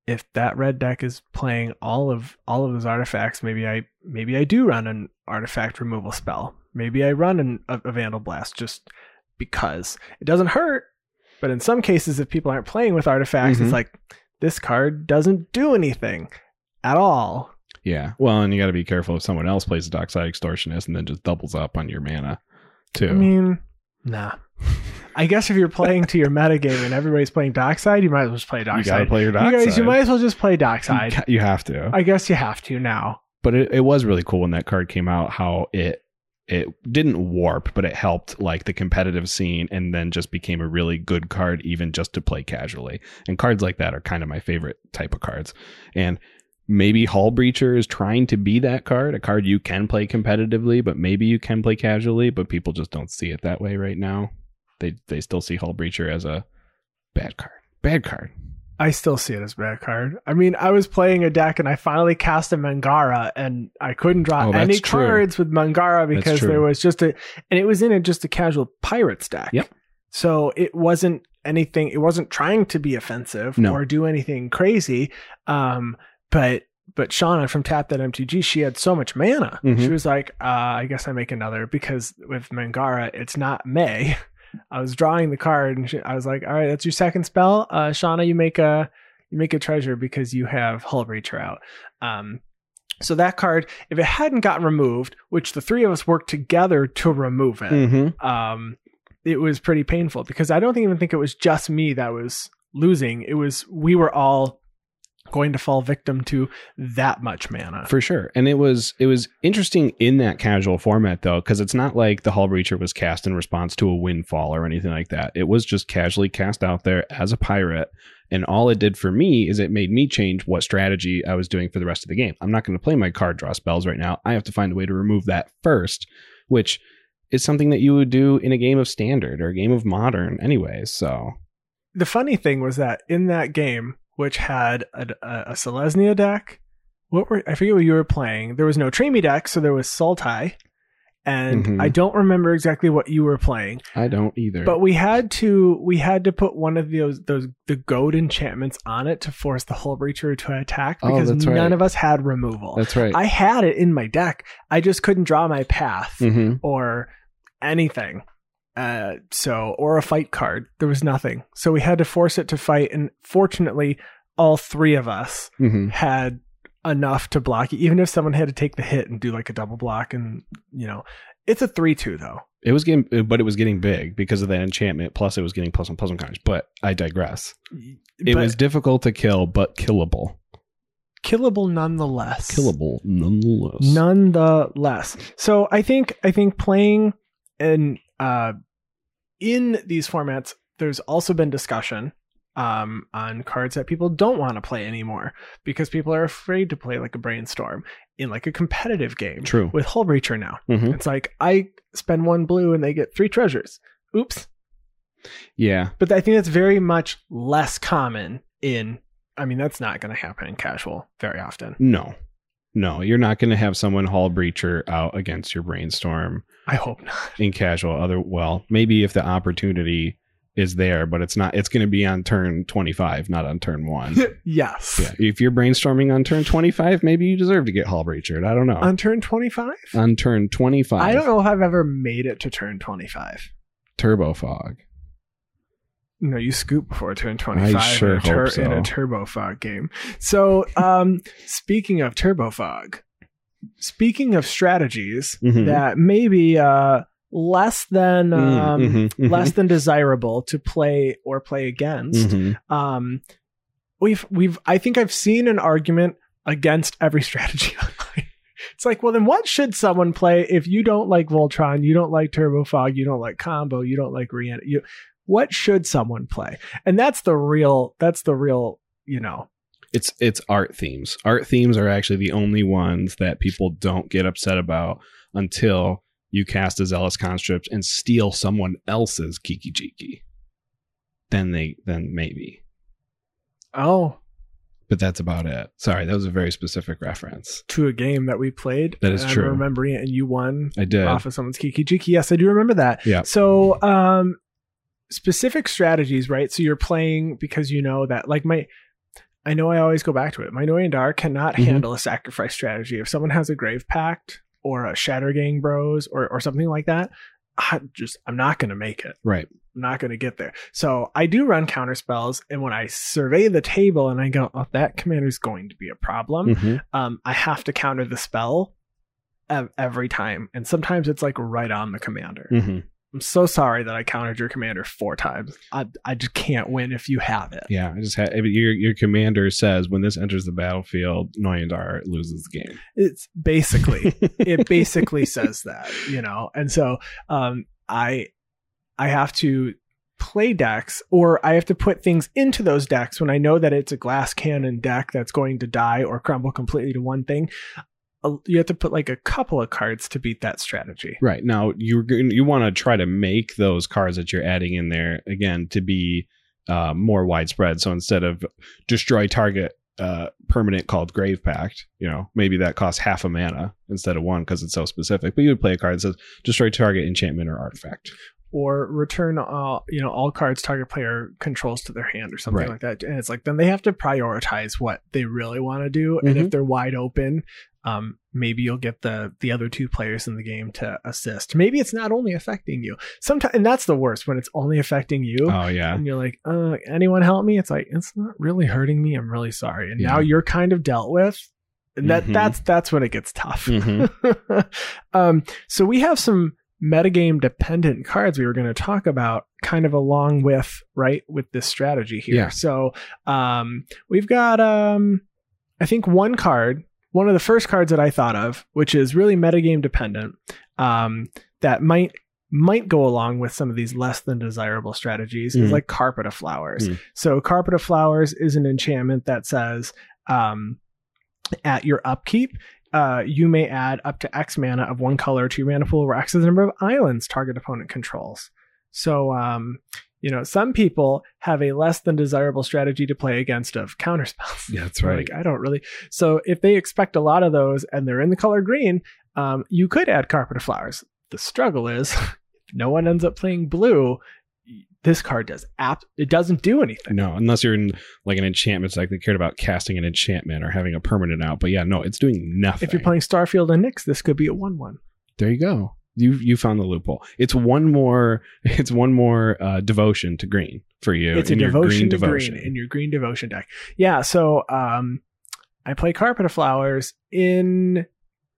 if that red deck is playing all of all of those artifacts, maybe I maybe I do run an artifact removal spell. Maybe I run an, a, a Vandal Blast just because it doesn't hurt. But in some cases, if people aren't playing with artifacts, Mhm. it's like this card doesn't do anything at all. Yeah. Well, and you got to be careful if someone else plays a Dockside Extortionist and then just doubles up on your mana, too. I mean, nah. [LAUGHS] I guess if you're playing to your metagame and everybody's playing Dockside, you might as well just play you got to play your Dockside. You guys, you might as well just play You Dockside. ca- you have to. I guess you have to now. but it, it was really cool when that card came out how it it didn't warp but it helped like the competitive scene and then just became a really good card even just to play casually and cards like that are kind of my favorite type of cards and maybe hull breacher is trying to be that card a card you can play competitively but maybe you can play casually but people just don't see it that way right now they they still see hull breacher as a bad card bad card I still see it as a bad card. I mean, I was playing a deck and I finally cast a Mangara and I couldn't draw Oh, any true. cards with Mangara because there was just a, and it was in a, just a casual pirates deck. Yep. So it wasn't anything, it wasn't trying to be offensive No. or do anything crazy. Um, but, but Shauna from Tap That MTG, she had so much mana. Mhm. She was like, uh, I guess I make another because with Mangara, it's not May. [LAUGHS] I was drawing the card and she, I was like, all right, that's your second spell. Uh, Shauna, you make a, you make a treasure because you have Hull Breacher out. Um, so that card, if it hadn't gotten removed, which the three of us worked together to remove it, mm-hmm. um, it was pretty painful because I don't even think it was just me that was losing. It was we were all going to fall victim to that much mana. for sure and it was it was interesting in that casual format though because it's not like the hull breacher was cast in response to a windfall or anything like that it was just casually cast out there as a pirate And all it did for me is it made me change what strategy I was doing for the rest of the game. I'm not going to play my card draw spells right now. I have to find a way to remove that first, which is something that you would do in a game of standard or a game of modern, anyways. So the funny thing was that in that game, which had a, a, a Selesnya deck, what were I forget what you were playing. There was no Trimi deck, so there was Sultai, and Mhm. I don't remember exactly what you were playing. I don't either. But we had to we had to put one of those those the goad enchantments on it to force the hull breacher to attack Oh, because that's none right. of us had removal. that's right. I had it in my deck. I just couldn't draw my path hmm or anything. Uh, so or a fight card. There was nothing. So we had to force it to fight, and fortunately, all three of us hmm had enough to block it. Even if someone had to take the hit and do like a double block, and you know, it's a three-two though. It was getting, but it was getting big because of that enchantment. Plus, it was getting plus one plus one counters. But I digress. It But was difficult to kill, but killable. killable nonetheless. Killable nonetheless. nonetheless. So I think I think playing and uh in these formats, there's also been discussion um on cards that people don't want to play anymore because people are afraid to play like a brainstorm in like a competitive game True. with Hull Breacher now. hmm It's like I spend one blue and they get three treasures. Oops. Yeah. But I think that's very much less common in I mean that's not going to happen in casual very often. No. No, you're not going to have someone hull breacher out against your brainstorm I hope not. [LAUGHS] in casual. Other well, maybe if the opportunity is there, but it's not. It's going to be on turn 25, not on turn one. [LAUGHS] yes. yeah. If you're brainstorming on turn 25, maybe you deserve to get haul breachered. I don't know. On turn 25? on turn 25, I don't know if I've ever made it to turn 25. turbo fog. No, you scoop before turn 25 I sure in, a tur- so. in a Turbo Fog game. So, um, speaking of Turbo Fog, speaking of strategies Mhm. that may be uh, less than um, Mm, mhm, mhm, less than desirable to play or play against, mhm. um, we've we've I think I've seen an argument against every [LAUGHS] strategy online. It's like, well, then what should someone play if you don't like Voltron, you don't like Turbo Fog, you don't like Combo, you don't like Rean, you what should someone play? And that's the real that's the real, you know. It's it's art themes. Art themes are actually the only ones that people don't get upset about until you cast a zealous conscript and steal someone else's Kiki Jiki. Then they then maybe. Oh, But that's about it. Sorry, that was a very specific reference. to a game that we played. That is and true. I'm remembering it and you won I did. off of someone's Kiki Jiki. Yes, I do remember that. Yeah. So, um, specific strategies, right? So you're playing because you know that, like my, I know I always go back to it. My Noyan Dar cannot Mhm. handle a sacrifice strategy. If someone has a Grave Pact or a Shatter Gang Bros or or something like that, I just I'm not going to make it. Right. I'm not going to get there. So I do run counter spells, and when I survey the table and I go, "Oh, that commander's going to be a problem," Mhm. um, I have to counter the spell every time, and sometimes it's like right on the commander. Mhm. I'm so sorry that I countered your commander four times. I I just can't win if you have it. Yeah, I just had your your commander says when this enters the battlefield, Noyan Dar loses the game. It's basically [LAUGHS] it basically says that, you know. And so um I I have to play decks or I have to put things into those decks when I know that it's a glass cannon deck that's going to die or crumble completely to one thing. Uh, You have to put like a couple of cards to beat that strategy. Right now, you're going you want to try to make those cards that you're adding in there again to be uh, more widespread. So instead of destroy target uh, permanent called Grave Pact, you know, maybe that costs half a mana instead of one because it's so specific. But you would play a card that says destroy target enchantment or artifact. or return all you know all cards target player controls to their hand or something Right. like that and it's like then they have to prioritize what they really want to do and Mhm. if they're wide open um maybe you'll get the the other two players in the game to assist. Maybe it's not only affecting you. Sometimes and that's the worst when it's only affecting you Oh yeah, and you're like uh anyone help me? It's like it's not really hurting me. I'm really sorry. And now you're kind of dealt with and that Mhm. that's that's when it gets tough. Mhm. [LAUGHS] um, so we have some metagame dependent cards we were going to talk about kind of along with right with this strategy here. Yeah. so um, we've got um, i think one card one of the first cards that i thought of which is really metagame dependent um, that might might go along with some of these less than desirable strategies is Mhm. like Carpet of Flowers. Mhm. So Carpet of Flowers is an enchantment that says um, at your upkeep, uh, you may add up to X mana of one color to your mana pool where X is the number of islands target opponent controls. So, um, you know, some people have a less than desirable strategy to play against of counterspells. Yeah, that's [LAUGHS] right. Like, I don't really. So, if they expect a lot of those and they're in the color green, um, you could add Carpet of Flowers. The struggle is, [LAUGHS] if no one ends up playing blue. This card does app. It doesn't do anything. No, unless you're in like an enchantment deck that cared about casting an enchantment or having a permanent out. But yeah, no, it's doing nothing. If you're playing Starfield and Nyx, this could be a one-one. there you go. You you found the loophole. It's one more. [LAUGHS] It's one more uh, devotion to green for you. it's a your devotion green to devotion. green in your green devotion deck. Yeah, so um, I play Carpet of Flowers in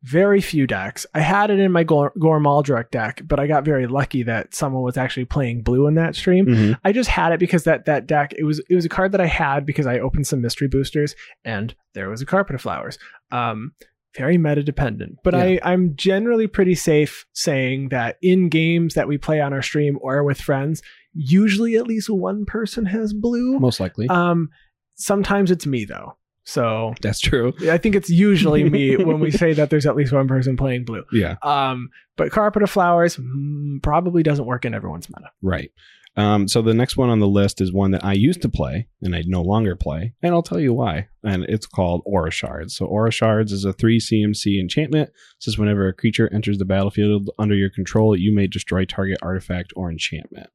very few decks. I had it in my Gor- Gorm Aldrich deck, but I got very lucky that someone was actually playing blue in that stream. Mhm. I just had it because that that deck it was it was a card that I had because I opened some mystery boosters and there was a Carpet of Flowers. Um, very meta dependent, but I I'm generally pretty safe saying that in games that we play on our stream or with friends, usually at least one person has blue. Most likely, Um, sometimes it's me though. So that's true. I think it's usually me [LAUGHS] when we say that there's at least one person playing blue. Yeah, Um, but Carpet of Flowers mm, probably doesn't work in everyone's meta. right. Um, so the next one on the list is one that I used to play and I no longer play, and I'll tell you why. And it's called Aura Shards. So Aura Shards is a three CMC enchantment. It says whenever a creature enters the battlefield under your control, you may destroy target artifact or enchantment.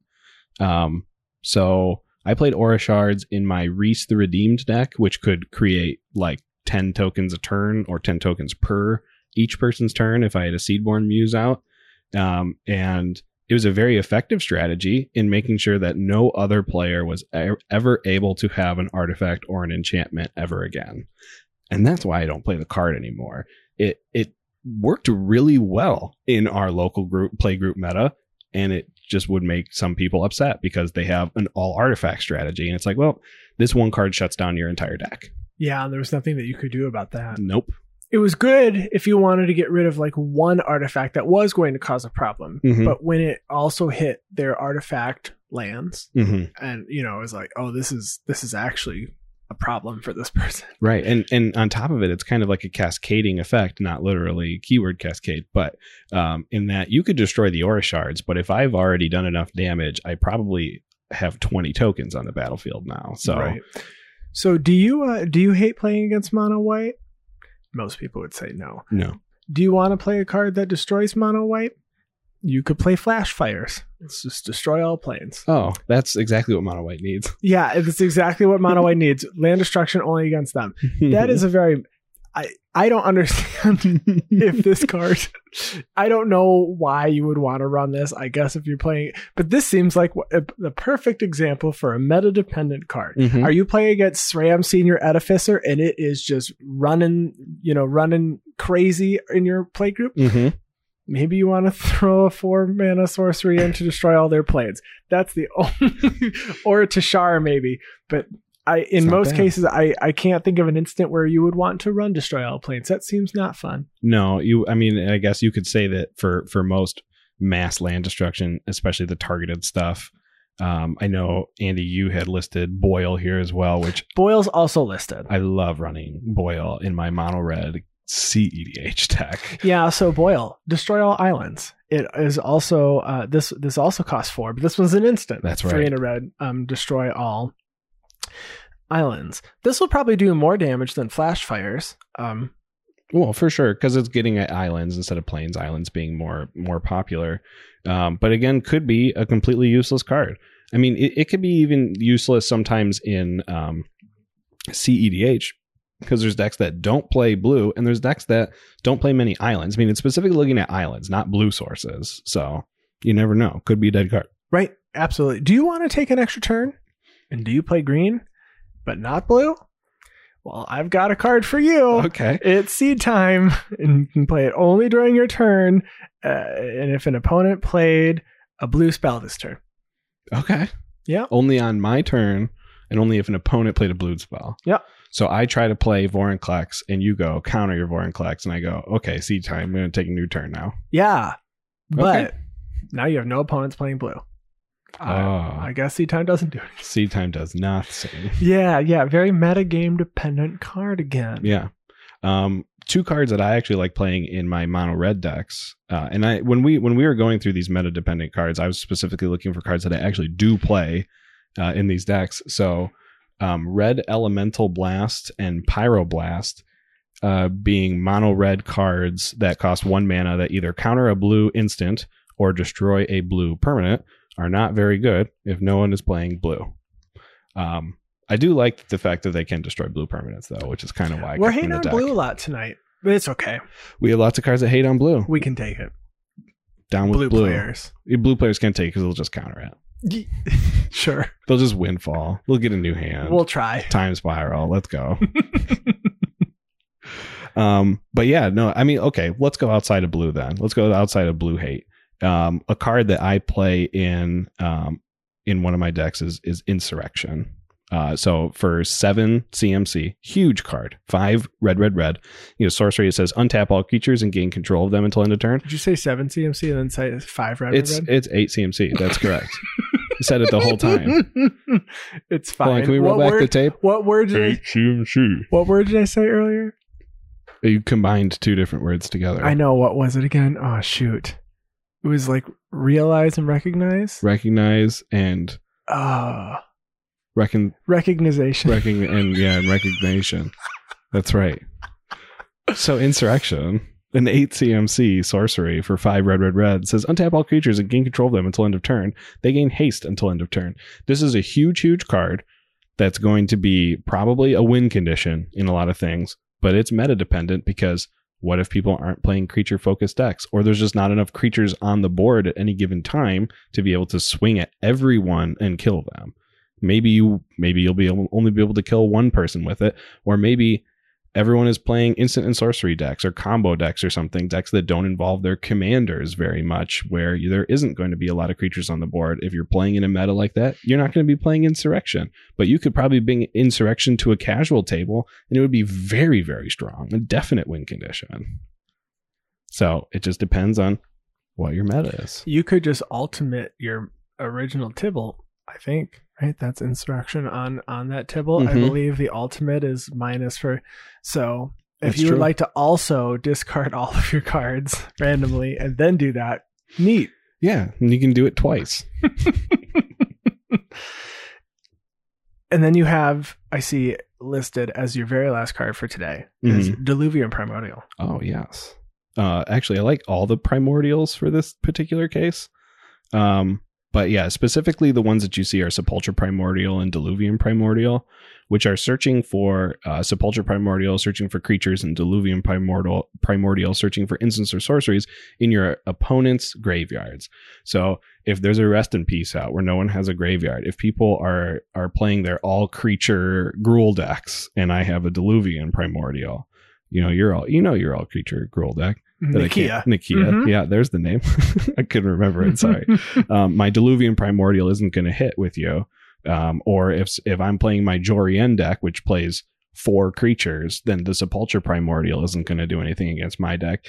Um, so I played Aura Shards in my Rhys the Redeemed deck, which could create like 10 tokens a turn or 10 tokens per each person's turn if I had a Seedborn Muse out. Um, and it was a very effective strategy in making sure that no other player was ever able to have an artifact or an enchantment ever again. And that's why I don't play the card anymore. It it worked really well in our local group play group meta, and it just would make some people upset because they have an all artifact strategy. And it's like, well, this one card shuts down your entire deck. Yeah, and there was nothing that you could do about that. Nope. It was good if you wanted to get rid of like one artifact that was going to cause a problem. Mhm. But when it also hit their artifact lands hmm and you know, it was like, oh, this is this is actually a problem for this [LAUGHS] person. Right. And and on top of it, it's kind of like a cascading effect, not literally keyword cascade, but um, in that you could destroy the aura shards, but if I've already done enough damage, I probably have 20 tokens on the battlefield now. So Right. So do you uh, do you hate playing against mono white? Most people would say no. no. Do you want to play a card that destroys mono white? You could play flash fires. It's just destroy all plains. Oh, that's exactly what mono white needs. Yeah, it's exactly what mono white needs. [LAUGHS] Land destruction only against them. [LAUGHS] That is a very I I don't understand [LAUGHS] if this card I don't know why you would want to run this. I guess if you're playing but this seems like the perfect example for a meta dependent card. Mhm. Are you playing against Sram Senior Edificer and it is just running, you know, running crazy in your play group? Mhm. Maybe you want to throw a four mana sorcery in to destroy all their plains. That's the [LAUGHS] only, or a Tashar maybe. But I, in most bad. cases, I, I can't think of an instant where you would want to run destroy all planes. That seems not fun. No, you. I mean, I guess you could say that for for most mass land destruction, especially the targeted stuff. Um, I know Andy, you had listed Boil here as well, which Boil's also listed. I love running Boil in my mono red CEDH deck. Yeah, so Boyle, destroy all islands. It is also uh, this this also costs four, but this one's an instant. That's right. Three in a red. Um, destroy all islands. This will probably do more damage than flash fires. Um, Well, for sure, because it's getting at islands instead of plains. Islands being more more popular, um, but again, could be a completely useless card. I mean, it, it could be even useless sometimes in um, CEDH because there's decks that don't play blue, and there's decks that don't play many islands. I mean, it's specifically looking at islands, not blue sources. So you never know. Could be a dead card. right, absolutely. Do you want to take an extra turn? And do you play green, but not blue? Well, I've got a card for you. Okay. It's seed time, and you can play it only during your turn. Uh, and if an opponent played a blue spell this turn, Okay. Yeah. Only on my turn, and only if an opponent played a blue spell. Yeah. So I try to play Vorinclex, and you go counter your Vorinclex, and I go, okay, seed time. I'm going to take a new turn now. yeah. But Okay. Now you have no opponents playing blue. Oh. I, I guess seed time doesn't do it. Seed time does nothing. [LAUGHS] Yeah, yeah, very meta game dependent card again. Yeah. Um, two cards that I actually like playing in my mono red decks. Uh, and I when we when we were going through these meta dependent cards, I was specifically looking for cards that I actually do play uh, in these decks. So um, red elemental blast and pyroblast uh, being mono red cards that cost one mana that either counter a blue instant or destroy a blue permanent are not very good if no one is playing blue. Um, I do like the fact that they can destroy blue permanents though, which is kind of why I We're hating on deck. blue a lot tonight, but it's okay. We have lots of cards that hate on blue. We can take it. Down with Blue, blue. players. Blue players can't take because they'll just counter it. [LAUGHS] Sure. They'll just windfall. They'll get a new hand. We'll try. Time spiral. Let's go. [LAUGHS] um, but yeah, no, I mean, okay, let's go outside of blue then. Let's go outside of blue hate. Um, a card that I play in um in one of my decks is is insurrection. Uh, so for seven CMC, huge card, five red, red, red. You know, sorcery. It says untap all creatures and gain control of them until end of turn. Did you say seven CMC and then say five red? It's red? it's eight CMC. That's correct. [LAUGHS] I said it the whole time. [LAUGHS] it's Hold fine. on, can we roll what back word, the tape? What word did I, CMC. what word did I say earlier? You combined two different words together. I know what was it again? Oh shoot. It was like realize and recognize. Recognize and ah. Oh, reckon, recognition. recogn, and yeah, and recognition. That's right. So insurrection, an eight CMC sorcery for five red, red, red says untap all creatures and gain control of them until end of turn. They gain haste until end of turn. This is a huge, huge card that's going to be probably a win condition in a lot of things, but it's meta dependent because what if people aren't playing creature focused decks? Or there's just not enough creatures on the board at any given time to be able to swing at everyone and kill them. Maybe you maybe you'll be able, only be able to kill one person with it or maybe everyone is playing instant and sorcery decks or combo decks or something decks that don't involve their commanders very much where there isn't going to be a lot of creatures on the board. If you're playing in a meta like that you're not going to be playing insurrection but you could probably bring insurrection to a casual table and it would be very very strong a definite win condition. So it just depends on what your meta is. You could just ultimate your original Tibalt, I think. Right? That's insurrection on on that Tibalt. I Mhm. believe the ultimate is minus for so if That's you true. would like to also discard [LAUGHS] all of your cards randomly and then do that, neat. yeah and you can do it twice [LAUGHS] And then you have, I see listed as your very last card for today is Mm-hmm. Diluvian Primordial. Oh yes. Uh, actually, I like all the primordials for this particular case. Um, but yeah, specifically the ones that you see are Sepulchral Primordial and Diluvian Primordial, which are searching for uh, Primordial, searching for creatures, and Diluvian Primordial, Primordial, searching for instants or sorceries in your opponent's graveyards. So if there's a rest in peace out where no one has a graveyard, if people are are playing their all creature Gruul decks, and I have a Diluvian Primordial, you know you're all you know you're all creature Gruul deck. Nikya. Nikya. Mhm. Yeah, there's the name. [LAUGHS] I couldn't remember it. Sorry. [LAUGHS] um, my Diluvian Primordial isn't going to hit with you. Um, or if if I'm playing my Jorien deck, which plays four creatures, then the Sepulchral Primordial isn't going to do anything against my deck.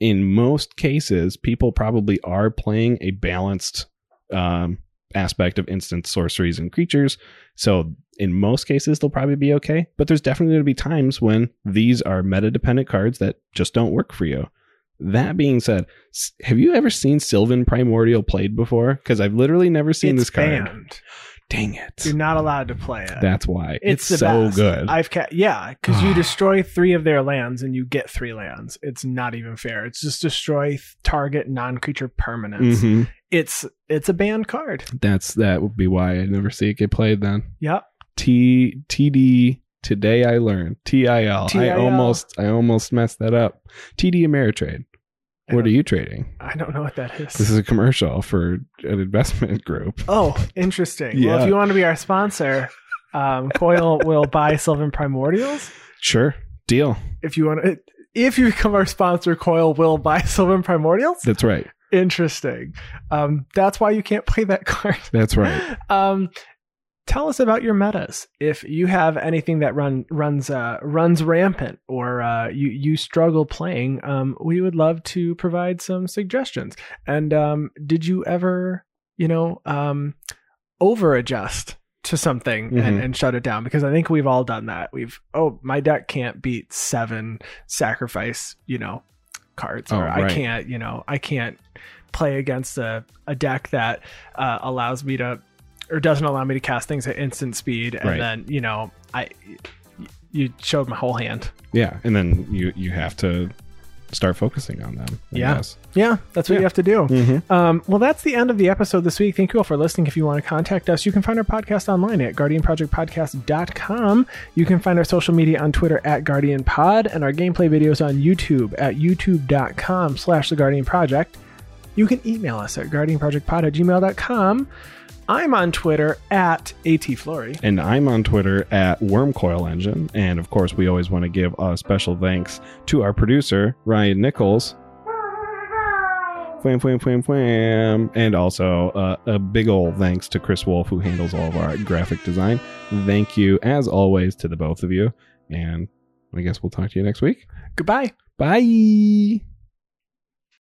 In most cases, people probably are playing a balanced um, aspect of instant sorceries and creatures. So in most cases, they'll probably be okay. But there's definitely going to be times when these are meta dependent cards that just don't work for you. That being said, have you ever seen Sylvan Primordial played before? Because I've literally never seen it's this card. banned. Dang it. You're not allowed to play it. That's why. it's, It's, so best. good. I've ca- yeah, because you [SIGHS] destroy three of their lands and you get three lands. It's not even fair. It's just destroy target non-creature permanents. Mhm. It's it's a banned card. That's that would be why I never see it get played then. Yep. T TD today I learned. TIL. I almost I almost messed that up. TD Ameritrade. What are you trading? I don't know what that is. This is. a commercial for an investment group. Oh, [LAUGHS] interesting. Well, Yeah. if you want to be our sponsor, um, Coil will buy Sylvan Primordials. Sure. Deal. If you want to, if you become our sponsor, Coil will buy Sylvan Primordials. That's right. Interesting. Um, that's why you can't play that [LAUGHS] card. That's right. Um, tell us about your metas. If you have anything that run runs uh, runs rampant or uh, you you struggle playing, um, we would love to provide some suggestions. And um, did you ever, you know, um, over adjust to something and, Mhm. and shut it down? Because I think we've all done that. We've oh my deck can't beat seven sacrifice, you know, cards, or Oh, I can't, you know, I can't play against a, a deck that uh, allows me to or doesn't allow me to cast things at instant speed and Right. then you know i you showed my whole hand Yeah, and then you you have to start focusing on them. I Yeah. guess. yeah that's what Yeah. you have to do Mhm. um, well that's the end of the episode this week thank you all for listening if you want to contact us you can find our podcast online at guardianprojectpodcast.com you can find our social media on twitter at guardianpod and our gameplay videos on youtube at youtube.com slash the guardian project you can email us at guardianprojectpod at gmail.com i'm on twitter at atflory And I'm on Twitter at Wormcoil Engine, and of course, we always want to give a special thanks to our producer Ryan Nichols. Fwam, fwam, fwam, fwam. And also uh, a big ol' thanks to Chris Wolf, who handles all of our graphic design. Thank you, as always, to the both of you. And I guess we'll talk to you next week. goodbye Bye.